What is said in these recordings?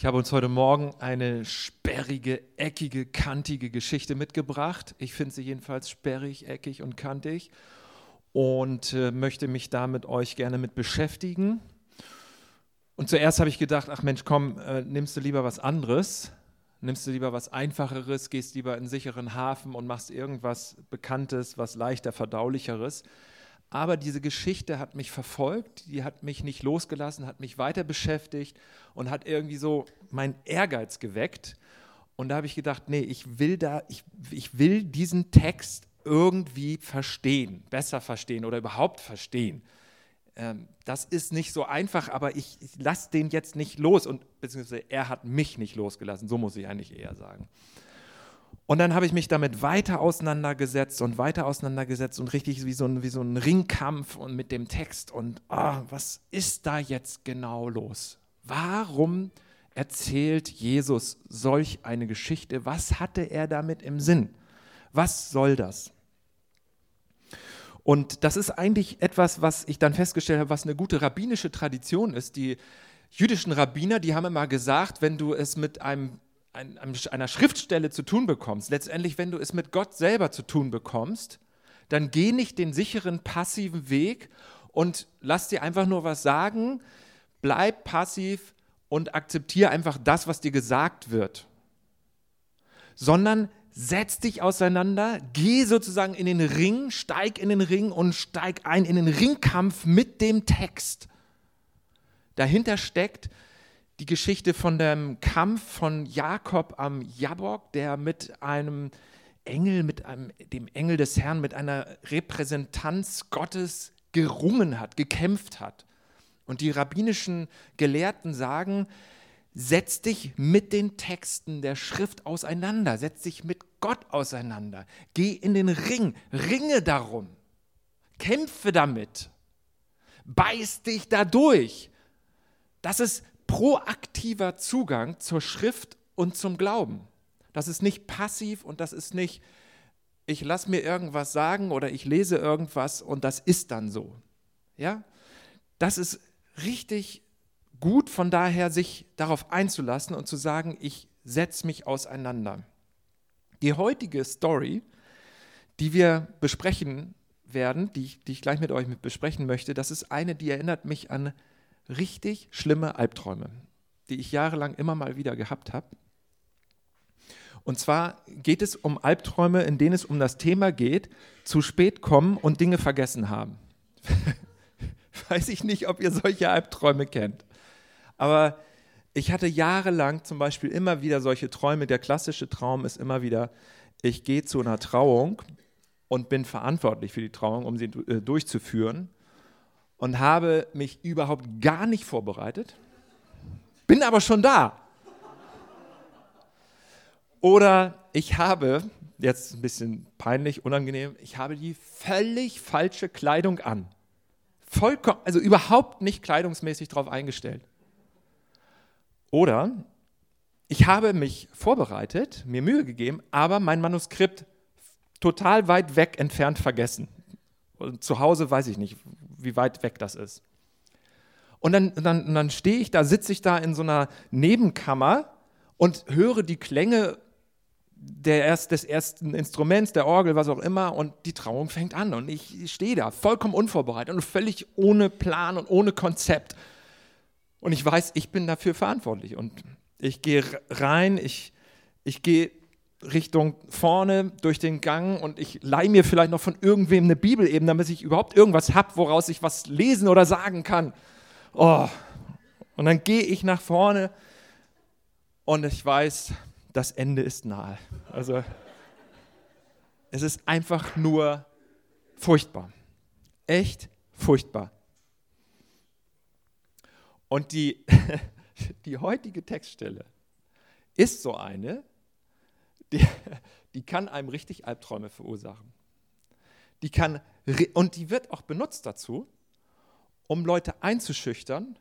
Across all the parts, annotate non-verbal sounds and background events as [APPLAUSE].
Ich habe uns heute Morgen eine sperrige, eckige, kantige Geschichte mitgebracht. Ich finde sie jedenfalls sperrig, eckig und kantig und äh, möchte mich da mit euch gerne mit beschäftigen. Und zuerst habe ich gedacht, ach Mensch, komm, äh, nimmst du lieber was anderes, nimmst du lieber was Einfacheres, gehst lieber in einen sicheren Hafen und machst irgendwas Bekanntes, was leichter verdaulicheres. Aber diese Geschichte hat mich verfolgt, die hat mich nicht losgelassen, hat mich weiter beschäftigt und hat irgendwie so meinen Ehrgeiz geweckt. Und da habe ich gedacht, nee, ich will da, ich, ich will diesen Text irgendwie verstehen, besser verstehen oder überhaupt verstehen. Ähm, das ist nicht so einfach, aber ich, ich lasse den jetzt nicht los und beziehungsweise er hat mich nicht losgelassen, so muss ich eigentlich eher sagen. Und dann habe ich mich damit weiter auseinandergesetzt und weiter auseinandergesetzt und richtig wie so ein, wie so ein Ringkampf und mit dem Text. Und oh, was ist da jetzt genau los? Warum erzählt Jesus solch eine Geschichte? Was hatte er damit im Sinn? Was soll das? Und das ist eigentlich etwas, was ich dann festgestellt habe, was eine gute rabbinische Tradition ist. Die jüdischen Rabbiner, die haben immer gesagt, wenn du es mit einem einer Schriftstelle zu tun bekommst, letztendlich, wenn du es mit Gott selber zu tun bekommst, dann geh nicht den sicheren, passiven Weg und lass dir einfach nur was sagen, bleib passiv und akzeptiere einfach das, was dir gesagt wird, sondern setz dich auseinander, geh sozusagen in den Ring, steig in den Ring und steig ein in den Ringkampf mit dem Text. Dahinter steckt die Geschichte von dem Kampf von Jakob am Jabok, der mit einem Engel, mit einem, dem Engel des Herrn, mit einer Repräsentanz Gottes gerungen hat, gekämpft hat. Und die rabbinischen Gelehrten sagen, setz dich mit den Texten der Schrift auseinander, setz dich mit Gott auseinander, geh in den Ring, ringe darum, kämpfe damit, beiß dich dadurch. Das ist proaktiver Zugang zur Schrift und zum Glauben. Das ist nicht passiv und das ist nicht, ich lasse mir irgendwas sagen oder ich lese irgendwas und das ist dann so. Ja? Das ist richtig gut von daher, sich darauf einzulassen und zu sagen, ich setze mich auseinander. Die heutige Story, die wir besprechen werden, die ich, die ich gleich mit euch besprechen möchte, das ist eine, die erinnert mich an richtig schlimme Albträume, die ich jahrelang immer mal wieder gehabt habe. Und zwar geht es um Albträume, in denen es um das Thema geht, zu spät kommen und Dinge vergessen haben. [LAUGHS] Weiß ich nicht, ob ihr solche Albträume kennt. Aber ich hatte jahrelang zum Beispiel immer wieder solche Träume. Der klassische Traum ist immer wieder, ich gehe zu einer Trauung und bin verantwortlich für die Trauung, um sie äh, durchzuführen und habe mich überhaupt gar nicht vorbereitet, bin aber schon da. Oder ich habe, jetzt ein bisschen peinlich, unangenehm, ich habe die völlig falsche Kleidung an. Vollkommen, also überhaupt nicht kleidungsmäßig darauf eingestellt. Oder ich habe mich vorbereitet, mir Mühe gegeben, aber mein Manuskript total weit weg entfernt vergessen. Und zu Hause weiß ich nicht, wie weit weg das ist. Und dann, dann, dann stehe ich da, sitze ich da in so einer Nebenkammer und höre die Klänge der erst, des ersten Instruments, der Orgel, was auch immer, und die Trauung fängt an. Und ich stehe da, vollkommen unvorbereitet und völlig ohne Plan und ohne Konzept. Und ich weiß, ich bin dafür verantwortlich. Und ich gehe rein, ich, ich gehe Richtung vorne durch den Gang und ich leihe mir vielleicht noch von irgendwem eine Bibel eben, damit ich überhaupt irgendwas habe, woraus ich was lesen oder sagen kann. Oh. Und dann gehe ich nach vorne und ich weiß, das Ende ist nahe. Also es ist einfach nur furchtbar. Echt furchtbar. Und die, [LAUGHS] die heutige Textstelle ist so eine, die, [LAUGHS] die kann einem richtig Albträume verursachen. Die kann, und die wird auch benutzt dazu, um Leute einzuschüchtern,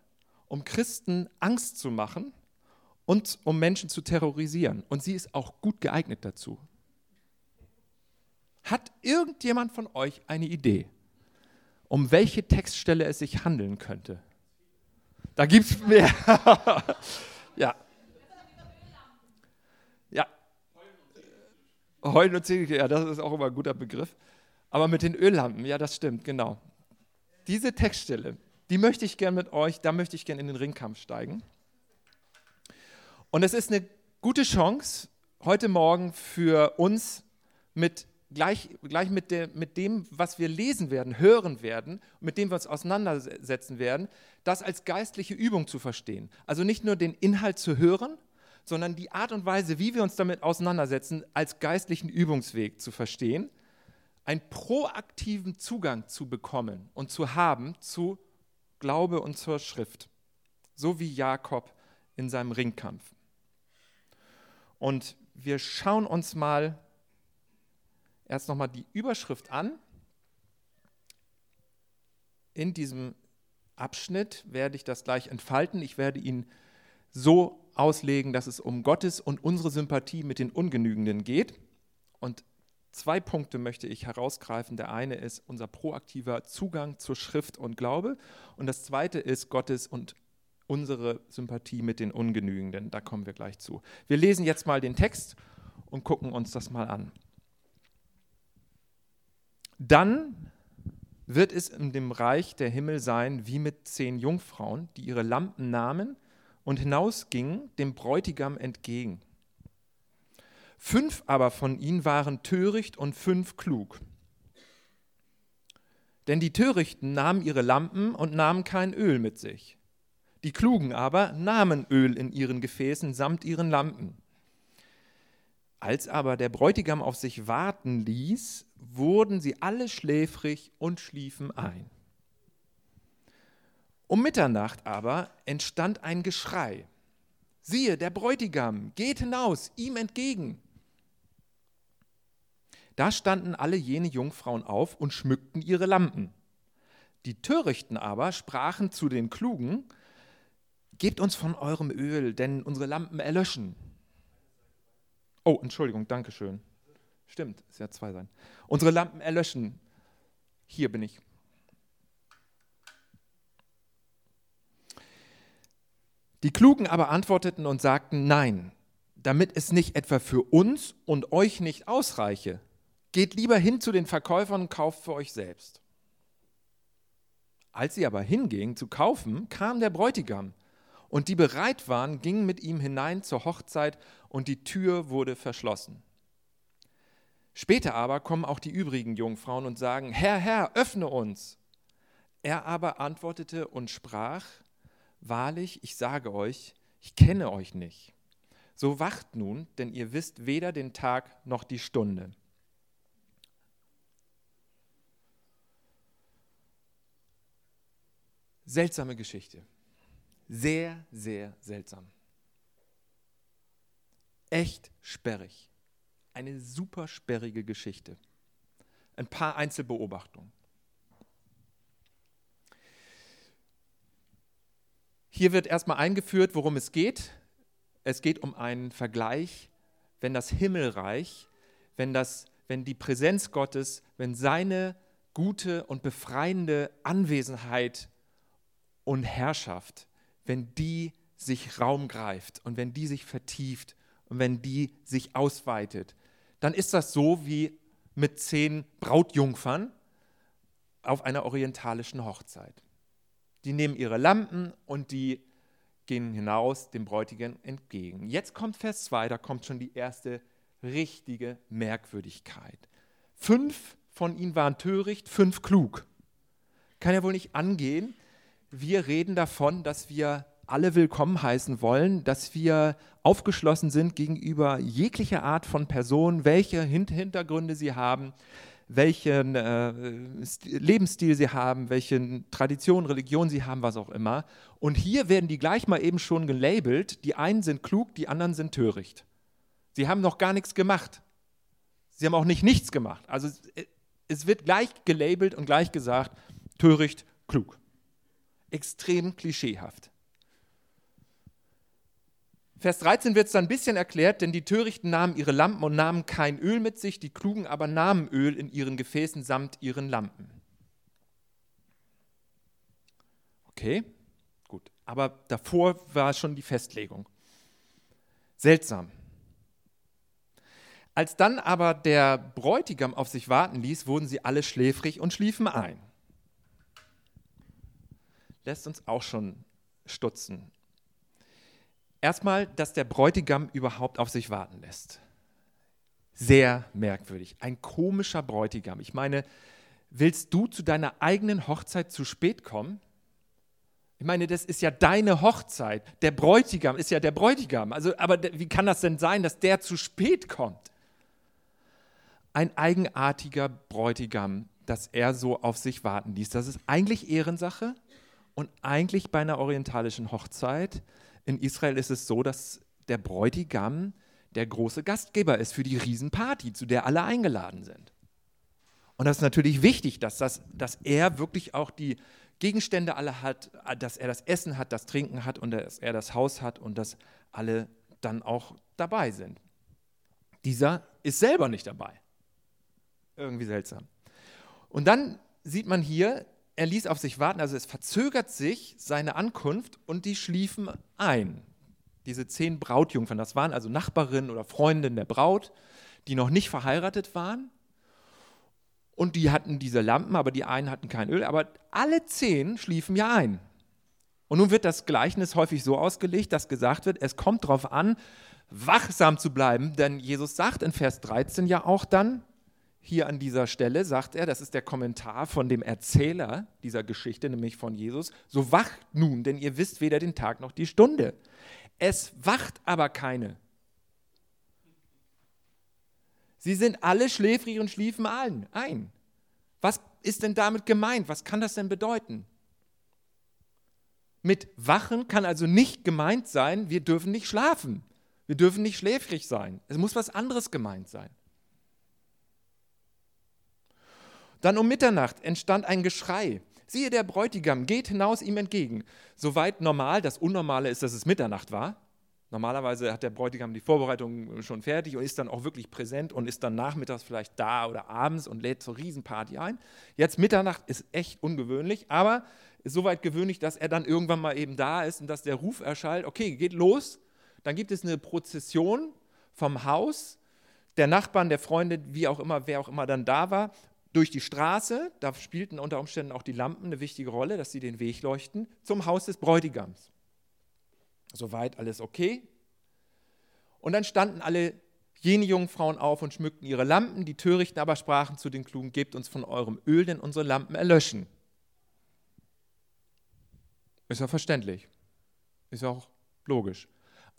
um Christen Angst zu machen und um Menschen zu terrorisieren. Und sie ist auch gut geeignet dazu. Hat irgendjemand von euch eine Idee, um welche Textstelle es sich handeln könnte? Da gibt es mehr. [LAUGHS] ja, Heulen und Zähne, ja, das ist auch immer ein guter Begriff. Aber mit den Öllampen, ja, das stimmt, genau. Diese Textstelle, die möchte ich gerne mit euch, da möchte ich gerne in den Ringkampf steigen. Und es ist eine gute Chance heute Morgen für uns mit gleich, gleich mit, der, mit dem, was wir lesen werden, hören werden, mit dem wir uns auseinandersetzen werden, das als geistliche Übung zu verstehen. Also nicht nur den Inhalt zu hören, sondern die Art und Weise, wie wir uns damit auseinandersetzen, als geistlichen Übungsweg zu verstehen, einen proaktiven Zugang zu bekommen und zu haben zu Glaube und zur Schrift, so wie Jakob in seinem Ringkampf. Und wir schauen uns mal erst nochmal die Überschrift an. In diesem Abschnitt werde ich das gleich entfalten. Ich werde ihn so auslegen, dass es um Gottes und unsere Sympathie mit den Ungenügenden geht. Und zwei Punkte möchte ich herausgreifen. Der eine ist unser proaktiver Zugang zur Schrift und Glaube. Und das zweite ist Gottes und unsere Sympathie mit den Ungenügenden. Da kommen wir gleich zu. Wir lesen jetzt mal den Text und gucken uns das mal an. Dann wird es in dem Reich der Himmel sein wie mit zehn Jungfrauen, die ihre Lampen nahmen und hinausgingen dem Bräutigam entgegen. Fünf aber von ihnen waren töricht und fünf klug. Denn die Törichten nahmen ihre Lampen und nahmen kein Öl mit sich. Die Klugen aber nahmen Öl in ihren Gefäßen samt ihren Lampen. Als aber der Bräutigam auf sich warten ließ, wurden sie alle schläfrig und schliefen ein. Um Mitternacht aber entstand ein Geschrei. Siehe, der Bräutigam geht hinaus, ihm entgegen. Da standen alle jene Jungfrauen auf und schmückten ihre Lampen. Die Törichten aber sprachen zu den Klugen, Gebt uns von eurem Öl, denn unsere Lampen erlöschen. Oh, Entschuldigung, danke schön. Stimmt, ist ja zwei sein. Unsere Lampen erlöschen. Hier bin ich. Die Klugen aber antworteten und sagten, nein, damit es nicht etwa für uns und euch nicht ausreiche, geht lieber hin zu den Verkäufern und kauft für euch selbst. Als sie aber hingingen zu kaufen, kam der Bräutigam, und die bereit waren, gingen mit ihm hinein zur Hochzeit, und die Tür wurde verschlossen. Später aber kommen auch die übrigen Jungfrauen und sagen, Herr, Herr, öffne uns. Er aber antwortete und sprach, Wahrlich, ich sage euch, ich kenne euch nicht. So wacht nun, denn ihr wisst weder den Tag noch die Stunde. Seltsame Geschichte. Sehr, sehr seltsam. Echt sperrig. Eine super sperrige Geschichte. Ein paar Einzelbeobachtungen. Hier wird erstmal eingeführt, worum es geht. Es geht um einen Vergleich, wenn das Himmelreich, wenn, das, wenn die Präsenz Gottes, wenn seine gute und befreiende Anwesenheit und Herrschaft, wenn die sich Raum greift und wenn die sich vertieft und wenn die sich ausweitet, dann ist das so wie mit zehn Brautjungfern auf einer orientalischen Hochzeit. Die nehmen ihre Lampen und die gehen hinaus dem Bräutigam entgegen. Jetzt kommt Vers 2, da kommt schon die erste richtige Merkwürdigkeit. Fünf von ihnen waren töricht, fünf klug. Kann ja wohl nicht angehen. Wir reden davon, dass wir alle willkommen heißen wollen, dass wir aufgeschlossen sind gegenüber jeglicher Art von Personen, welche Hintergründe sie haben, welchen äh, Lebensstil sie haben, welche Tradition, Religion sie haben, was auch immer. Und hier werden die gleich mal eben schon gelabelt. Die einen sind klug, die anderen sind töricht. Sie haben noch gar nichts gemacht. Sie haben auch nicht nichts gemacht. Also es wird gleich gelabelt und gleich gesagt, töricht, klug. Extrem klischeehaft. Vers 13 wird es dann ein bisschen erklärt, denn die Törichten nahmen ihre Lampen und nahmen kein Öl mit sich, die Klugen aber nahmen Öl in ihren Gefäßen samt ihren Lampen. Okay, gut. Aber davor war schon die Festlegung. Seltsam. Als dann aber der Bräutigam auf sich warten ließ, wurden sie alle schläfrig und schliefen ein. Lässt uns auch schon stutzen. Erstmal, dass der Bräutigam überhaupt auf sich warten lässt. Sehr merkwürdig. Ein komischer Bräutigam. Ich meine, willst du zu deiner eigenen Hochzeit zu spät kommen? Ich meine, das ist ja deine Hochzeit. Der Bräutigam ist ja der Bräutigam. Also, aber wie kann das denn sein, dass der zu spät kommt? Ein eigenartiger Bräutigam, dass er so auf sich warten ließ. Das ist eigentlich Ehrensache und eigentlich bei einer orientalischen Hochzeit in Israel ist es so, dass der Bräutigam der große Gastgeber ist für die Riesenparty, zu der alle eingeladen sind. Und das ist natürlich wichtig, dass, das, dass er wirklich auch die Gegenstände alle hat, dass er das Essen hat, das Trinken hat und dass er das Haus hat und dass alle dann auch dabei sind. Dieser ist selber nicht dabei. Irgendwie seltsam. Und dann sieht man hier, er ließ auf sich warten, also es verzögert sich seine Ankunft und die schliefen ein. Diese zehn Brautjungfern, das waren also Nachbarinnen oder Freundinnen der Braut, die noch nicht verheiratet waren. Und die hatten diese Lampen, aber die einen hatten kein Öl. Aber alle zehn schliefen ja ein. Und nun wird das Gleichnis häufig so ausgelegt, dass gesagt wird, es kommt darauf an, wachsam zu bleiben. Denn Jesus sagt in Vers 13 ja auch dann, hier an dieser Stelle sagt er, das ist der Kommentar von dem Erzähler dieser Geschichte, nämlich von Jesus, so wacht nun, denn ihr wisst weder den Tag noch die Stunde. Es wacht aber keine. Sie sind alle schläfrig und schliefen allen ein. Was ist denn damit gemeint? Was kann das denn bedeuten? Mit Wachen kann also nicht gemeint sein, wir dürfen nicht schlafen. Wir dürfen nicht schläfrig sein. Es muss was anderes gemeint sein. Dann um Mitternacht entstand ein Geschrei. Siehe, der Bräutigam geht hinaus ihm entgegen. Soweit normal, das Unnormale ist, dass es Mitternacht war. Normalerweise hat der Bräutigam die Vorbereitung schon fertig und ist dann auch wirklich präsent und ist dann nachmittags vielleicht da oder abends und lädt zur Riesenparty ein. Jetzt Mitternacht ist echt ungewöhnlich, aber ist soweit gewöhnlich, dass er dann irgendwann mal eben da ist und dass der Ruf erschallt, okay, geht los. Dann gibt es eine Prozession vom Haus der Nachbarn, der Freunde, wie auch immer, wer auch immer dann da war, durch die Straße, da spielten unter Umständen auch die Lampen eine wichtige Rolle, dass sie den Weg leuchten, zum Haus des Bräutigams. Soweit alles okay. Und dann standen alle jene Jungfrauen auf und schmückten ihre Lampen, die Törichten aber sprachen zu den Klugen, gebt uns von eurem Öl, denn unsere Lampen erlöschen. Ist ja verständlich. Ist auch logisch.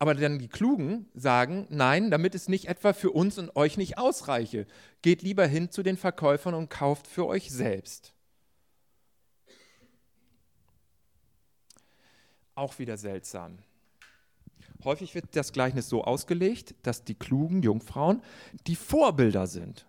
Aber dann die Klugen sagen, nein, damit es nicht etwa für uns und euch nicht ausreiche, geht lieber hin zu den Verkäufern und kauft für euch selbst. Auch wieder seltsam. Häufig wird das Gleichnis so ausgelegt, dass die klugen Jungfrauen die Vorbilder sind.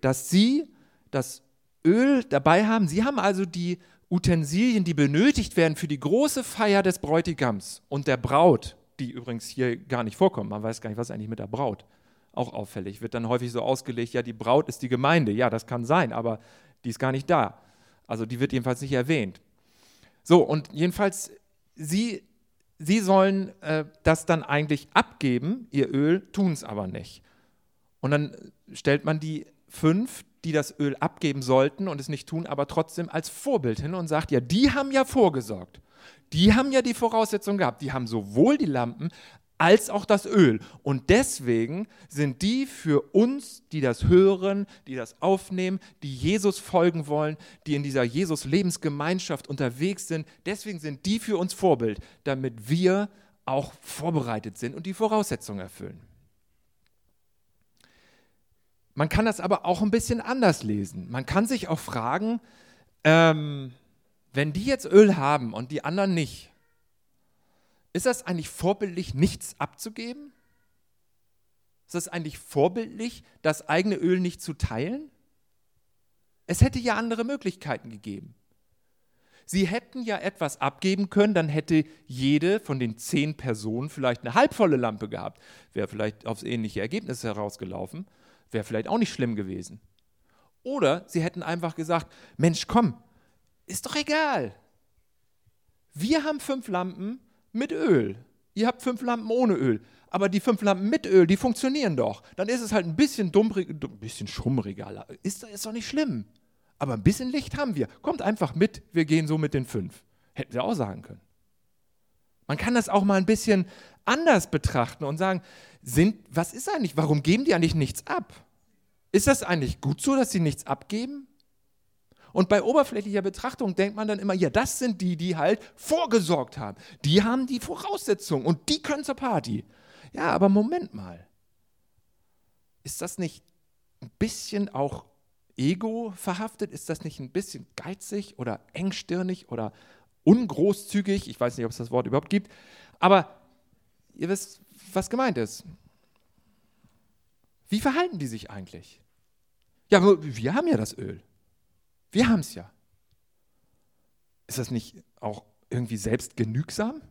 Dass sie das Öl dabei haben. Sie haben also die Utensilien, die benötigt werden für die große Feier des Bräutigams und der Braut die übrigens hier gar nicht vorkommen. Man weiß gar nicht, was eigentlich mit der Braut. Auch auffällig. Wird dann häufig so ausgelegt, ja, die Braut ist die Gemeinde. Ja, das kann sein, aber die ist gar nicht da. Also die wird jedenfalls nicht erwähnt. So, und jedenfalls, sie, sie sollen äh, das dann eigentlich abgeben, ihr Öl, tun es aber nicht. Und dann stellt man die fünf, die das Öl abgeben sollten und es nicht tun, aber trotzdem als Vorbild hin und sagt, ja, die haben ja vorgesorgt. Die haben ja die Voraussetzungen gehabt. Die haben sowohl die Lampen als auch das Öl. Und deswegen sind die für uns, die das hören, die das aufnehmen, die Jesus folgen wollen, die in dieser Jesus-Lebensgemeinschaft unterwegs sind, deswegen sind die für uns Vorbild, damit wir auch vorbereitet sind und die Voraussetzungen erfüllen. Man kann das aber auch ein bisschen anders lesen. Man kann sich auch fragen, ähm, wenn die jetzt Öl haben und die anderen nicht, ist das eigentlich vorbildlich, nichts abzugeben? Ist das eigentlich vorbildlich, das eigene Öl nicht zu teilen? Es hätte ja andere Möglichkeiten gegeben. Sie hätten ja etwas abgeben können, dann hätte jede von den zehn Personen vielleicht eine halbvolle Lampe gehabt. Wäre vielleicht aufs ähnliche Ergebnis herausgelaufen, wäre vielleicht auch nicht schlimm gewesen. Oder sie hätten einfach gesagt, Mensch, komm, ist doch egal. Wir haben fünf Lampen mit Öl. Ihr habt fünf Lampen ohne Öl, aber die fünf Lampen mit Öl, die funktionieren doch. Dann ist es halt ein bisschen dummrig, ein bisschen schummriger. Ist, ist doch nicht schlimm. Aber ein bisschen Licht haben wir. Kommt einfach mit, wir gehen so mit den fünf. Hätten sie auch sagen können. Man kann das auch mal ein bisschen anders betrachten und sagen, sind, was ist eigentlich, warum geben die eigentlich nichts ab? Ist das eigentlich gut so, dass sie nichts abgeben? Und bei oberflächlicher Betrachtung denkt man dann immer, ja, das sind die, die halt vorgesorgt haben. Die haben die Voraussetzungen und die können zur Party. Ja, aber Moment mal. Ist das nicht ein bisschen auch ego verhaftet? Ist das nicht ein bisschen geizig oder engstirnig oder ungroßzügig? Ich weiß nicht, ob es das Wort überhaupt gibt. Aber ihr wisst, was gemeint ist. Wie verhalten die sich eigentlich? Ja, wir haben ja das Öl. Wir haben es ja. Ist das nicht auch irgendwie selbstgenügsam?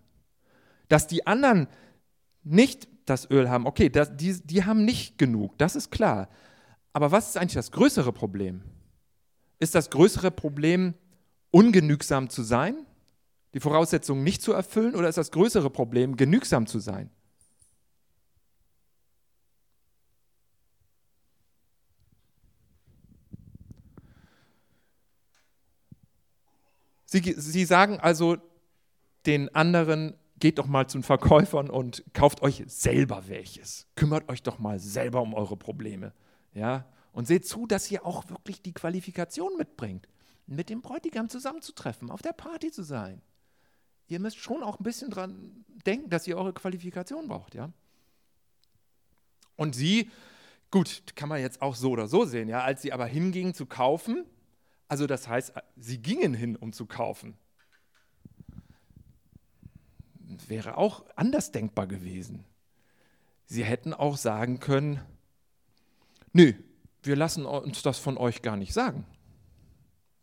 Dass die anderen nicht das Öl haben, okay, das, die, die haben nicht genug, das ist klar. Aber was ist eigentlich das größere Problem? Ist das größere Problem, ungenügsam zu sein, die Voraussetzungen nicht zu erfüllen, oder ist das größere Problem, genügsam zu sein? Sie, sie sagen also den anderen, geht doch mal zu den Verkäufern und kauft euch selber welches. Kümmert euch doch mal selber um eure Probleme. Ja? Und seht zu, dass ihr auch wirklich die Qualifikation mitbringt, mit dem Bräutigam zusammenzutreffen, auf der Party zu sein. Ihr müsst schon auch ein bisschen dran denken, dass ihr eure Qualifikation braucht. Ja? Und sie, gut, kann man jetzt auch so oder so sehen, ja, als sie aber hingingen zu kaufen, also das heißt, sie gingen hin, um zu kaufen. Wäre auch anders denkbar gewesen. Sie hätten auch sagen können, nö, wir lassen uns das von euch gar nicht sagen.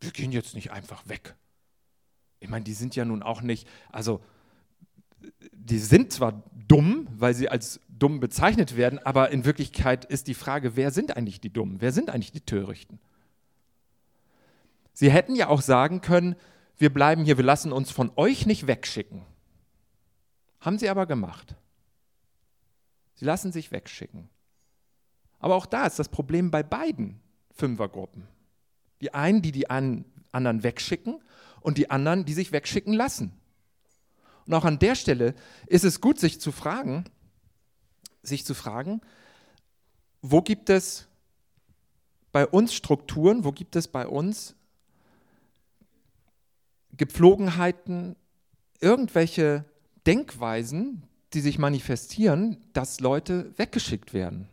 Wir gehen jetzt nicht einfach weg. Ich meine, die sind ja nun auch nicht, also die sind zwar dumm, weil sie als dumm bezeichnet werden, aber in Wirklichkeit ist die Frage, wer sind eigentlich die Dummen? Wer sind eigentlich die Törichten? Sie hätten ja auch sagen können, wir bleiben hier, wir lassen uns von euch nicht wegschicken. Haben sie aber gemacht. Sie lassen sich wegschicken. Aber auch da ist das Problem bei beiden Fünfergruppen. Die einen, die die anderen wegschicken und die anderen, die sich wegschicken lassen. Und auch an der Stelle ist es gut, sich zu fragen, sich zu fragen, wo gibt es bei uns Strukturen, wo gibt es bei uns Gepflogenheiten, irgendwelche Denkweisen, die sich manifestieren, dass Leute weggeschickt werden,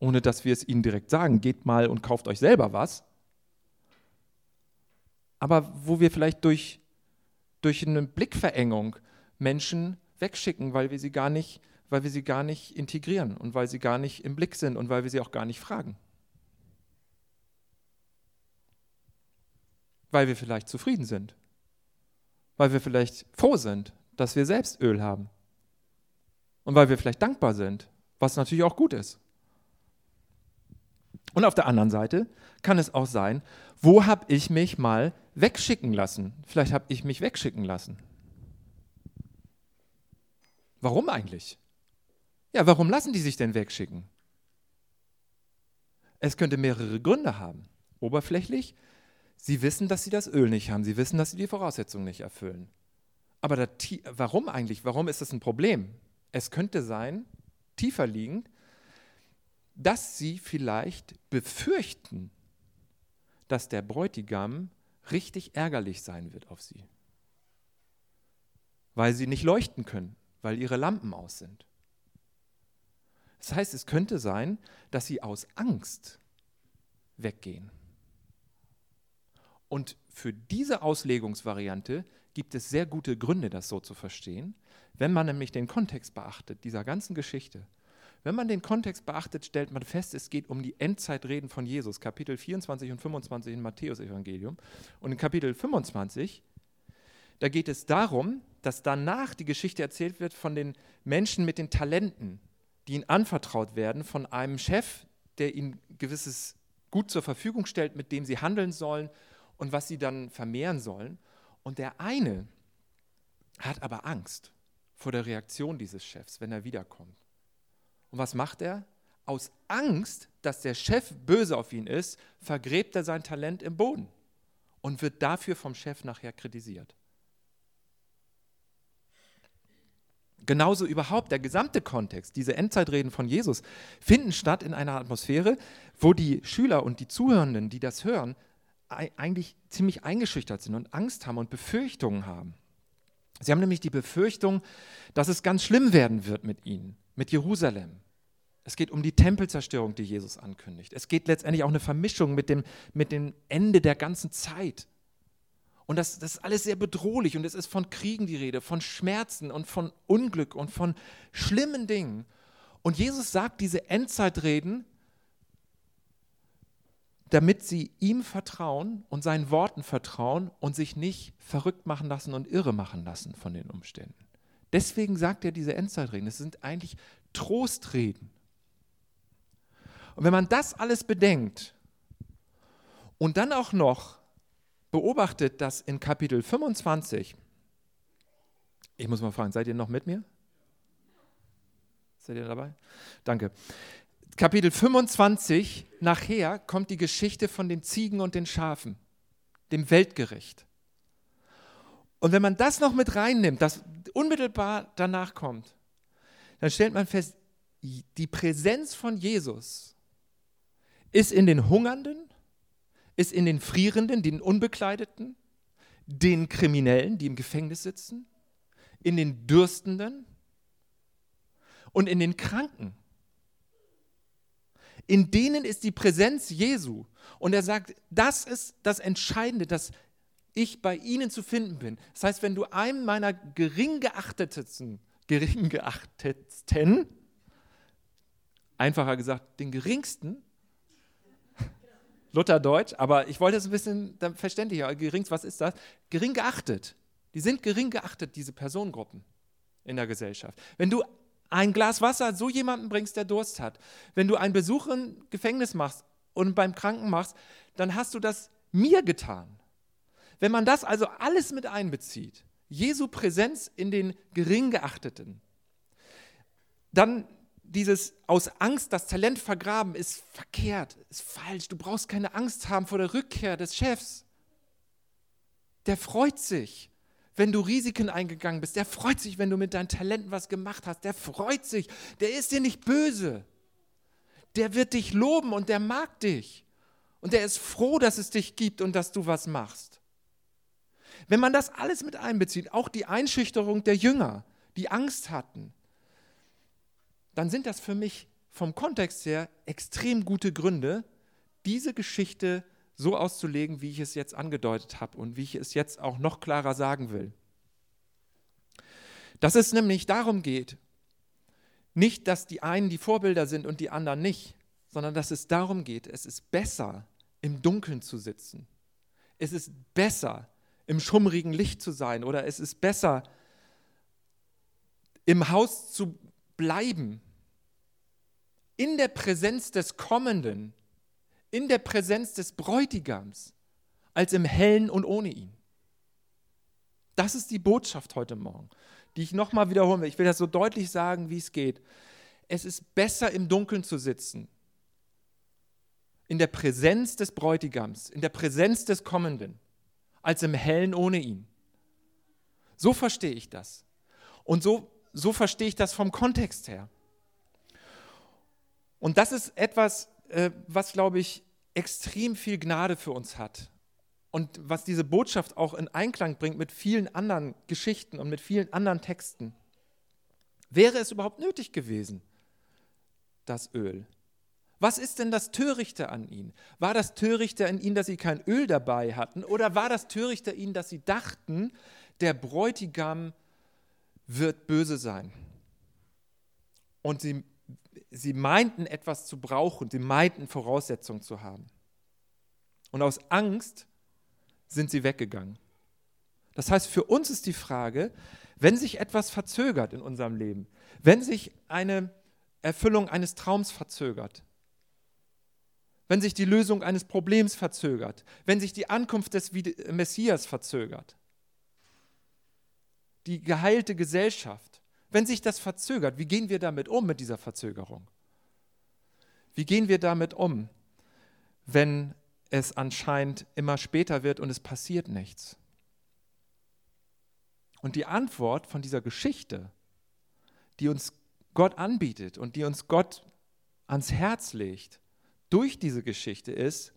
ohne dass wir es ihnen direkt sagen, geht mal und kauft euch selber was. Aber wo wir vielleicht durch, durch eine Blickverengung Menschen wegschicken, weil wir sie gar nicht, weil wir sie gar nicht integrieren und weil sie gar nicht im Blick sind und weil wir sie auch gar nicht fragen. Weil wir vielleicht zufrieden sind weil wir vielleicht froh sind, dass wir selbst Öl haben. Und weil wir vielleicht dankbar sind, was natürlich auch gut ist. Und auf der anderen Seite kann es auch sein, wo habe ich mich mal wegschicken lassen? Vielleicht habe ich mich wegschicken lassen. Warum eigentlich? Ja, warum lassen die sich denn wegschicken? Es könnte mehrere Gründe haben. Oberflächlich Sie wissen, dass sie das Öl nicht haben. Sie wissen, dass sie die Voraussetzungen nicht erfüllen. Aber da, warum eigentlich? Warum ist das ein Problem? Es könnte sein, tiefer liegend, dass sie vielleicht befürchten, dass der Bräutigam richtig ärgerlich sein wird auf sie, weil sie nicht leuchten können, weil ihre Lampen aus sind. Das heißt, es könnte sein, dass sie aus Angst weggehen. Und für diese Auslegungsvariante gibt es sehr gute Gründe, das so zu verstehen, wenn man nämlich den Kontext beachtet, dieser ganzen Geschichte. Wenn man den Kontext beachtet, stellt man fest, es geht um die Endzeitreden von Jesus, Kapitel 24 und 25 im Matthäus-Evangelium. Und in Kapitel 25, da geht es darum, dass danach die Geschichte erzählt wird von den Menschen mit den Talenten, die ihnen anvertraut werden von einem Chef, der ihnen gewisses Gut zur Verfügung stellt, mit dem sie handeln sollen und was sie dann vermehren sollen. Und der eine hat aber Angst vor der Reaktion dieses Chefs, wenn er wiederkommt. Und was macht er? Aus Angst, dass der Chef böse auf ihn ist, vergräbt er sein Talent im Boden und wird dafür vom Chef nachher kritisiert. Genauso überhaupt der gesamte Kontext, diese Endzeitreden von Jesus, finden statt in einer Atmosphäre, wo die Schüler und die Zuhörenden, die das hören, eigentlich ziemlich eingeschüchtert sind und Angst haben und Befürchtungen haben. Sie haben nämlich die Befürchtung, dass es ganz schlimm werden wird mit ihnen, mit Jerusalem. Es geht um die Tempelzerstörung, die Jesus ankündigt. Es geht letztendlich auch eine Vermischung mit dem, mit dem Ende der ganzen Zeit. Und das, das ist alles sehr bedrohlich und es ist von Kriegen die Rede, von Schmerzen und von Unglück und von schlimmen Dingen. Und Jesus sagt diese Endzeitreden damit sie ihm vertrauen und seinen Worten vertrauen und sich nicht verrückt machen lassen und irre machen lassen von den Umständen. Deswegen sagt er diese Endzeitreden. Es sind eigentlich Trostreden. Und wenn man das alles bedenkt und dann auch noch beobachtet, dass in Kapitel 25, ich muss mal fragen, seid ihr noch mit mir? Seid ihr dabei? Danke. Kapitel 25, nachher kommt die Geschichte von den Ziegen und den Schafen, dem Weltgericht. Und wenn man das noch mit reinnimmt, das unmittelbar danach kommt, dann stellt man fest, die Präsenz von Jesus ist in den Hungernden, ist in den Frierenden, den Unbekleideten, den Kriminellen, die im Gefängnis sitzen, in den Dürstenden und in den Kranken in denen ist die Präsenz Jesu. Und er sagt, das ist das Entscheidende, dass ich bei ihnen zu finden bin. Das heißt, wenn du einem meiner gering geachtetesten, gering geachtetesten, einfacher gesagt, den geringsten, Lutherdeutsch, aber ich wollte es ein bisschen verständlicher, geringst, was ist das? Gering geachtet. Die sind gering geachtet, diese Personengruppen in der Gesellschaft. Wenn du ein Glas Wasser so jemanden bringst, der Durst hat. Wenn du einen Besuch im Gefängnis machst und beim Kranken machst, dann hast du das mir getan. Wenn man das also alles mit einbezieht, Jesu Präsenz in den Geringgeachteten, dann dieses aus Angst das Talent vergraben ist verkehrt, ist falsch. Du brauchst keine Angst haben vor der Rückkehr des Chefs. Der freut sich wenn du Risiken eingegangen bist. Der freut sich, wenn du mit deinen Talenten was gemacht hast. Der freut sich. Der ist dir nicht böse. Der wird dich loben und der mag dich. Und der ist froh, dass es dich gibt und dass du was machst. Wenn man das alles mit einbezieht, auch die Einschüchterung der Jünger, die Angst hatten, dann sind das für mich vom Kontext her extrem gute Gründe, diese Geschichte zu so auszulegen, wie ich es jetzt angedeutet habe und wie ich es jetzt auch noch klarer sagen will. Dass es nämlich darum geht, nicht, dass die einen die Vorbilder sind und die anderen nicht, sondern dass es darum geht, es ist besser, im Dunkeln zu sitzen. Es ist besser, im schummrigen Licht zu sein oder es ist besser, im Haus zu bleiben, in der Präsenz des Kommenden, in der Präsenz des Bräutigams als im Hellen und ohne ihn. Das ist die Botschaft heute Morgen, die ich nochmal wiederholen will. Ich will das so deutlich sagen, wie es geht. Es ist besser im Dunkeln zu sitzen, in der Präsenz des Bräutigams, in der Präsenz des Kommenden, als im Hellen ohne ihn. So verstehe ich das. Und so, so verstehe ich das vom Kontext her. Und das ist etwas, äh, was, glaube ich, extrem viel Gnade für uns hat und was diese Botschaft auch in Einklang bringt mit vielen anderen Geschichten und mit vielen anderen Texten. Wäre es überhaupt nötig gewesen, das Öl? Was ist denn das Törichte an ihnen? War das Törichte an ihnen, dass sie kein Öl dabei hatten? Oder war das Törichte an ihnen, dass sie dachten, der Bräutigam wird böse sein? Und sie sie meinten etwas zu brauchen, sie meinten Voraussetzungen zu haben. Und aus Angst sind sie weggegangen. Das heißt, für uns ist die Frage, wenn sich etwas verzögert in unserem Leben, wenn sich eine Erfüllung eines Traums verzögert, wenn sich die Lösung eines Problems verzögert, wenn sich die Ankunft des Messias verzögert, die geheilte Gesellschaft, wenn sich das verzögert, wie gehen wir damit um mit dieser Verzögerung? Wie gehen wir damit um, wenn es anscheinend immer später wird und es passiert nichts? Und die Antwort von dieser Geschichte, die uns Gott anbietet und die uns Gott ans Herz legt durch diese Geschichte ist,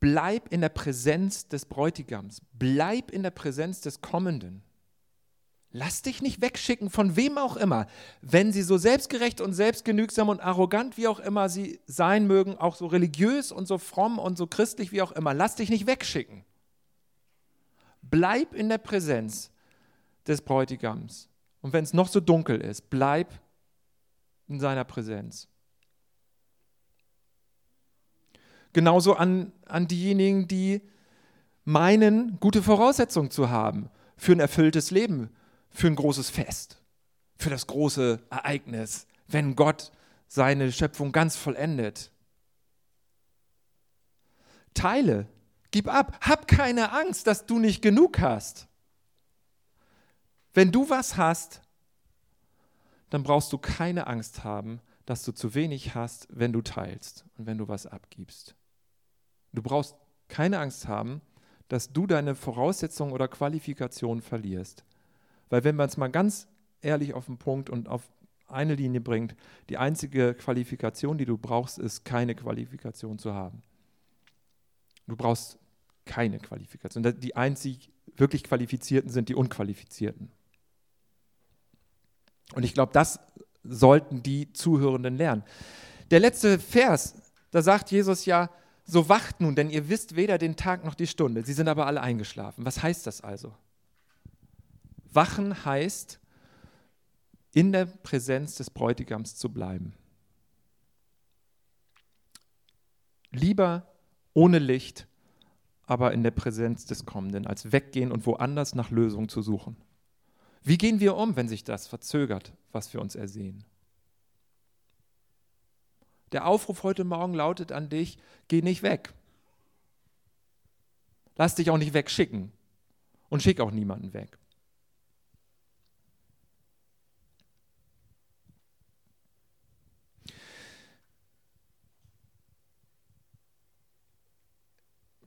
bleib in der Präsenz des Bräutigams, bleib in der Präsenz des Kommenden. Lass dich nicht wegschicken von wem auch immer, wenn sie so selbstgerecht und selbstgenügsam und arrogant wie auch immer sie sein mögen, auch so religiös und so fromm und so christlich wie auch immer. Lass dich nicht wegschicken. Bleib in der Präsenz des Bräutigams. Und wenn es noch so dunkel ist, bleib in seiner Präsenz. Genauso an, an diejenigen, die meinen, gute Voraussetzungen zu haben für ein erfülltes Leben, für ein großes Fest, für das große Ereignis, wenn Gott seine Schöpfung ganz vollendet. Teile, gib ab, hab keine Angst, dass du nicht genug hast. Wenn du was hast, dann brauchst du keine Angst haben, dass du zu wenig hast, wenn du teilst und wenn du was abgibst. Du brauchst keine Angst haben, dass du deine Voraussetzungen oder Qualifikationen verlierst. Weil wenn man es mal ganz ehrlich auf den Punkt und auf eine Linie bringt, die einzige Qualifikation, die du brauchst, ist keine Qualifikation zu haben. Du brauchst keine Qualifikation. Die einzig wirklich Qualifizierten sind die Unqualifizierten. Und ich glaube, das sollten die Zuhörenden lernen. Der letzte Vers, da sagt Jesus ja, so wacht nun, denn ihr wisst weder den Tag noch die Stunde. Sie sind aber alle eingeschlafen. Was heißt das also? Wachen heißt, in der Präsenz des Bräutigams zu bleiben. Lieber ohne Licht, aber in der Präsenz des Kommenden, als weggehen und woanders nach Lösungen zu suchen. Wie gehen wir um, wenn sich das verzögert, was wir uns ersehen? Der Aufruf heute Morgen lautet an dich, geh nicht weg. Lass dich auch nicht wegschicken und schick auch niemanden weg.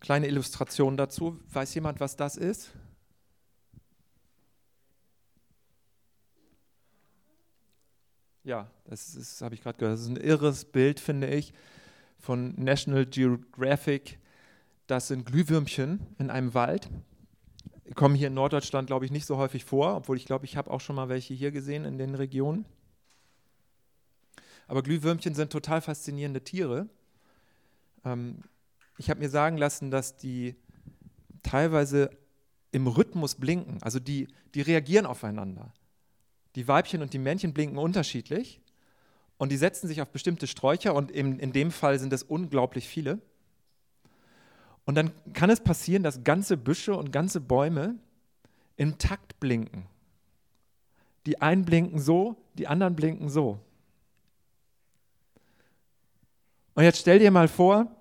Kleine Illustration dazu. Weiß jemand, was das ist? Ja, das, das habe ich gerade gehört. Das ist ein irres Bild, finde ich, von National Geographic. Das sind Glühwürmchen in einem Wald. Die kommen hier in Norddeutschland, glaube ich, nicht so häufig vor, obwohl ich glaube, ich habe auch schon mal welche hier gesehen in den Regionen. Aber Glühwürmchen sind total faszinierende Tiere. Ähm, ich habe mir sagen lassen, dass die teilweise im Rhythmus blinken. Also die, die reagieren aufeinander. Die Weibchen und die Männchen blinken unterschiedlich und die setzen sich auf bestimmte Sträucher und in, in dem Fall sind es unglaublich viele. Und dann kann es passieren, dass ganze Büsche und ganze Bäume im Takt blinken. Die einen blinken so, die anderen blinken so. Und jetzt stell dir mal vor,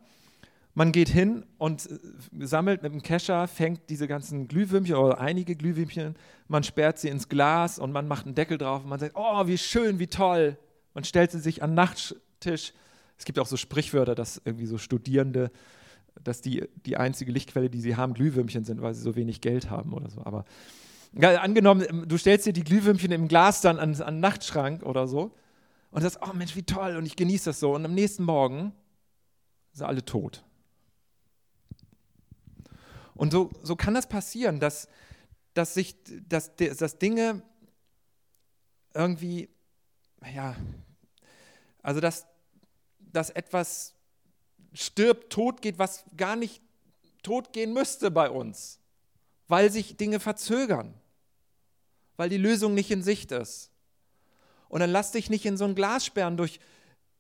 man geht hin und äh, sammelt mit dem Kescher, fängt diese ganzen Glühwürmchen oder einige Glühwürmchen, man sperrt sie ins Glas und man macht einen Deckel drauf und man sagt, oh, wie schön, wie toll. Man stellt sie sich an den Nachttisch. Es gibt auch so Sprichwörter, dass irgendwie so Studierende, dass die, die einzige Lichtquelle, die sie haben, Glühwürmchen sind, weil sie so wenig Geld haben oder so. Aber ja, angenommen, du stellst dir die Glühwürmchen im Glas dann an, an den Nachtschrank oder so und sagst, oh Mensch, wie toll und ich genieße das so. Und am nächsten Morgen sind alle tot. Und so, so kann das passieren, dass, dass, sich, dass, dass Dinge irgendwie, ja, also dass, dass etwas stirbt, tot geht, was gar nicht tot gehen müsste bei uns, weil sich Dinge verzögern, weil die Lösung nicht in Sicht ist. Und dann lass dich nicht in so ein Glas sperren durch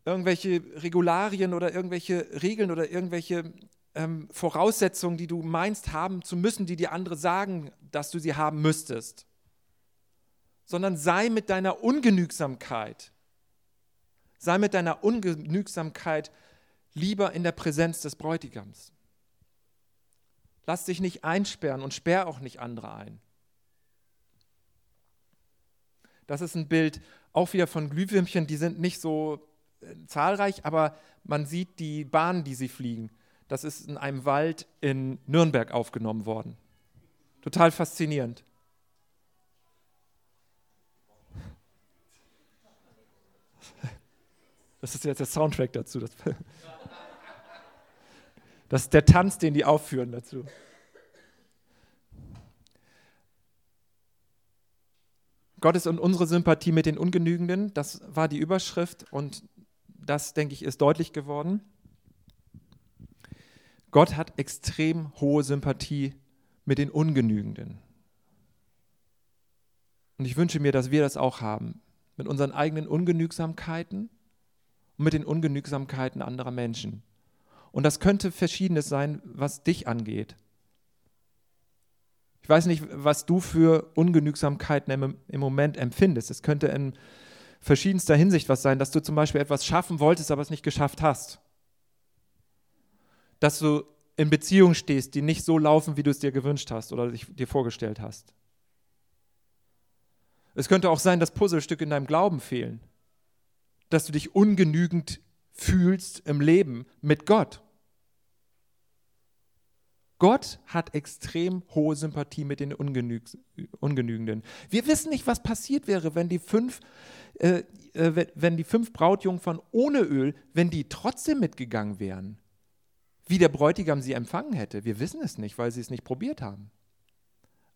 irgendwelche Regularien oder irgendwelche Regeln oder irgendwelche ähm, Voraussetzungen, die du meinst haben zu müssen, die dir andere sagen, dass du sie haben müsstest, sondern sei mit deiner Ungenügsamkeit, sei mit deiner Ungenügsamkeit lieber in der Präsenz des Bräutigams. Lass dich nicht einsperren und sperr auch nicht andere ein. Das ist ein Bild auch wieder von Glühwürmchen, die sind nicht so äh, zahlreich, aber man sieht die Bahnen, die sie fliegen. Das ist in einem Wald in Nürnberg aufgenommen worden. Total faszinierend. Das ist jetzt der Soundtrack dazu. Das, ist der Tanz, den die aufführen dazu. Gott ist und unsere Sympathie mit den Ungenügenden, das war die Überschrift und das, denke ich, ist deutlich geworden. Gott hat extrem hohe Sympathie mit den Ungenügenden. Und ich wünsche mir, dass wir das auch haben, mit unseren eigenen Ungenügsamkeiten und mit den Ungenügsamkeiten anderer Menschen. Und das könnte verschiedenes sein, was dich angeht. Ich weiß nicht, was du für Ungenügsamkeiten im, Moment empfindest. Es könnte in verschiedenster Hinsicht was sein, dass du zum Beispiel etwas schaffen wolltest, aber es nicht geschafft hast. Dass du in Beziehungen stehst, die nicht so laufen, wie du es dir gewünscht hast oder dir vorgestellt hast. Es könnte auch sein, dass Puzzlestücke in deinem Glauben fehlen dass du dich ungenügend fühlst im Leben mit Gott. Gott hat extrem hohe Sympathie mit den Ungenügenden. Wir wissen nicht, was passiert wäre, wenn die fünf, äh, äh, wenn die fünf Brautjungfern ohne Öl, wenn die trotzdem mitgegangen wären. Wie der Bräutigam sie empfangen hätte. Wir wissen es nicht, weil sie es nicht probiert haben.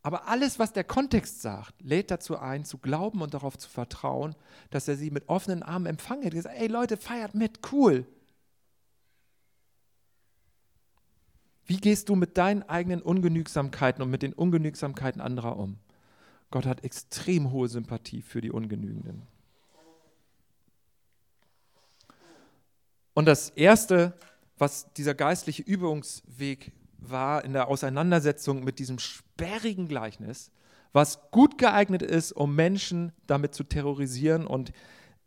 Aber alles, was der Kontext sagt, lädt dazu ein, zu glauben und darauf zu vertrauen, dass er sie mit offenen Armen empfangen hat. Gesagt, ey Leute, feiert mit, cool. Wie gehst du mit deinen eigenen Ungenügsamkeiten und mit den Ungenügsamkeiten anderer um? Gott hat extrem hohe Sympathie für die Ungenügenden. Und das Erste, was dieser geistliche Übungsweg war in der Auseinandersetzung mit diesem sperrigen Gleichnis, was gut geeignet ist, um Menschen damit zu terrorisieren und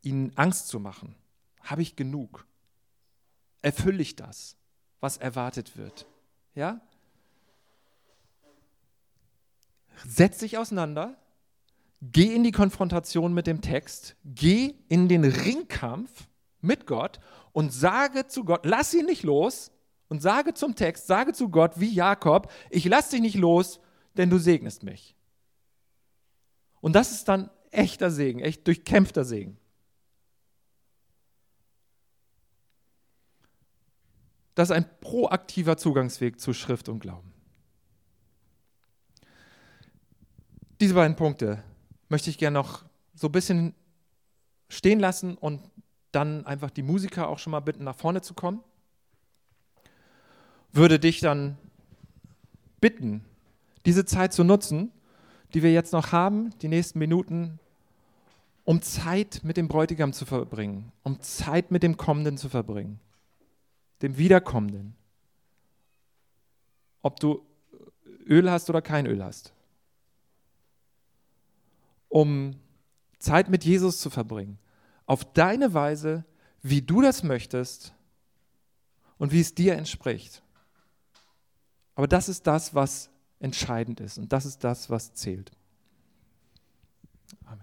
ihnen Angst zu machen. Habe ich genug? Erfülle ich das, was erwartet wird? Ja? Setz dich auseinander, geh in die Konfrontation mit dem Text, geh in den Ringkampf mit Gott und sage zu Gott, lass ihn nicht los, und sage zum Text, sage zu Gott wie Jakob, ich lasse dich nicht los, denn du segnest mich. Und das ist dann echter Segen, echt durchkämpfter Segen. Das ist ein proaktiver Zugangsweg zu Schrift und Glauben. Diese beiden Punkte möchte ich gerne noch so ein bisschen stehen lassen und dann einfach die Musiker auch schon mal bitten, nach vorne zu kommen würde dich dann bitten, diese Zeit zu nutzen, die wir jetzt noch haben, die nächsten Minuten, um Zeit mit dem Bräutigam zu verbringen, um Zeit mit dem Kommenden zu verbringen, dem Wiederkommenden. Ob du Öl hast oder kein Öl hast. Um Zeit mit Jesus zu verbringen, auf deine Weise, wie du das möchtest und wie es dir entspricht. Aber das ist das, was entscheidend ist und das ist das, was zählt. Amen.